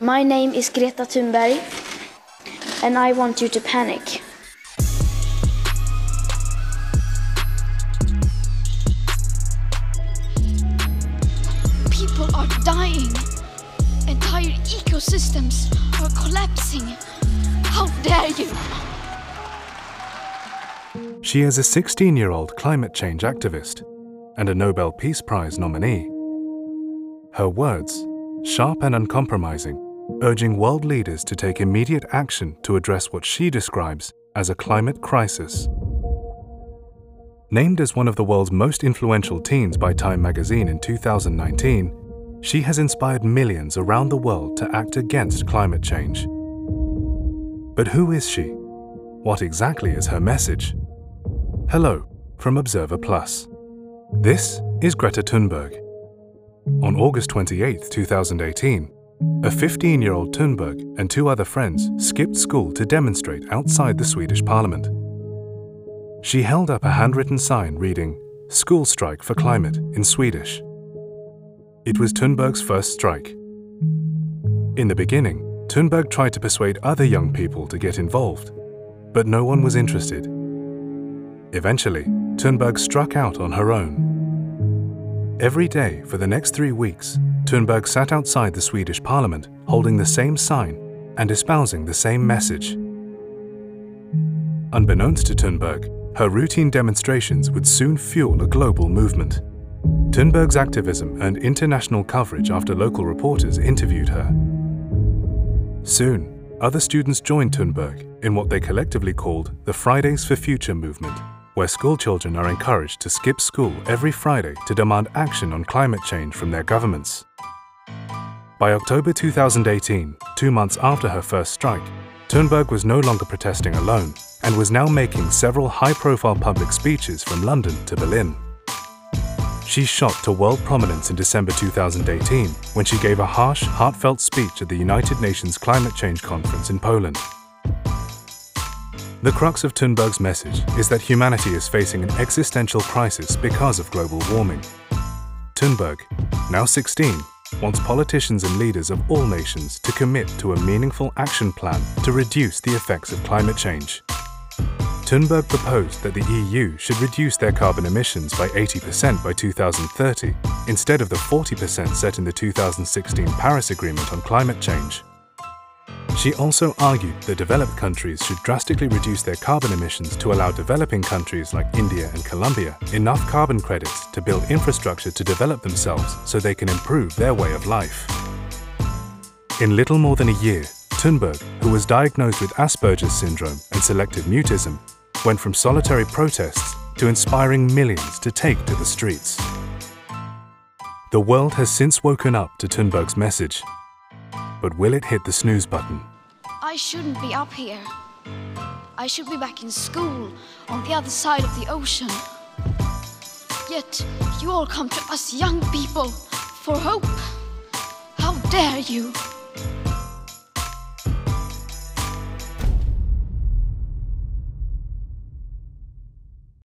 My name is Greta Thunberg, and I want you to panic. People are dying. Entire ecosystems are collapsing. How dare you! She is a 16 year old climate change activist and a Nobel Peace Prize nominee. Her words, sharp and uncompromising, urging world leaders to take immediate action to address what she describes as a climate crisis. Named as one of the world's most influential teens by Time magazine in 2019, she has inspired millions around the world to act against climate change. But who is she? What exactly is her message? Hello from Observer Plus. This is Greta Thunberg. On August 28, 2018, a 15 year old Thunberg and two other friends skipped school to demonstrate outside the Swedish parliament. She held up a handwritten sign reading, School Strike for Climate in Swedish. It was Thunberg's first strike. In the beginning, Thunberg tried to persuade other young people to get involved, but no one was interested. Eventually, Thunberg struck out on her own. Every day for the next three weeks, Thunberg sat outside the Swedish parliament holding the same sign and espousing the same message. Unbeknownst to Thunberg, her routine demonstrations would soon fuel a global movement. Thunberg's activism earned international coverage after local reporters interviewed her. Soon, other students joined Thunberg in what they collectively called the Fridays for Future movement, where schoolchildren are encouraged to skip school every Friday to demand action on climate change from their governments. By October 2018, two months after her first strike, Thunberg was no longer protesting alone and was now making several high profile public speeches from London to Berlin. She shot to world prominence in December 2018 when she gave a harsh, heartfelt speech at the United Nations Climate Change Conference in Poland. The crux of Thunberg's message is that humanity is facing an existential crisis because of global warming. Thunberg, now 16, wants politicians and leaders of all nations to commit to a meaningful action plan to reduce the effects of climate change. Thunberg proposed that the EU should reduce their carbon emissions by 80% by 2030, instead of the 40% set in the 2016 Paris Agreement on climate change. She also argued that developed countries should drastically reduce their carbon emissions to allow developing countries like India and Colombia enough carbon credits to build infrastructure to develop themselves so they can improve their way of life. In little more than a year, Thunberg, who was diagnosed with Asperger's syndrome and selective mutism, went from solitary protests to inspiring millions to take to the streets. The world has since woken up to Thunberg's message. But will it hit the snooze button? I shouldn't be up here. I should be back in school on the other side of the ocean. Yet you all come to us young people for hope. How dare you!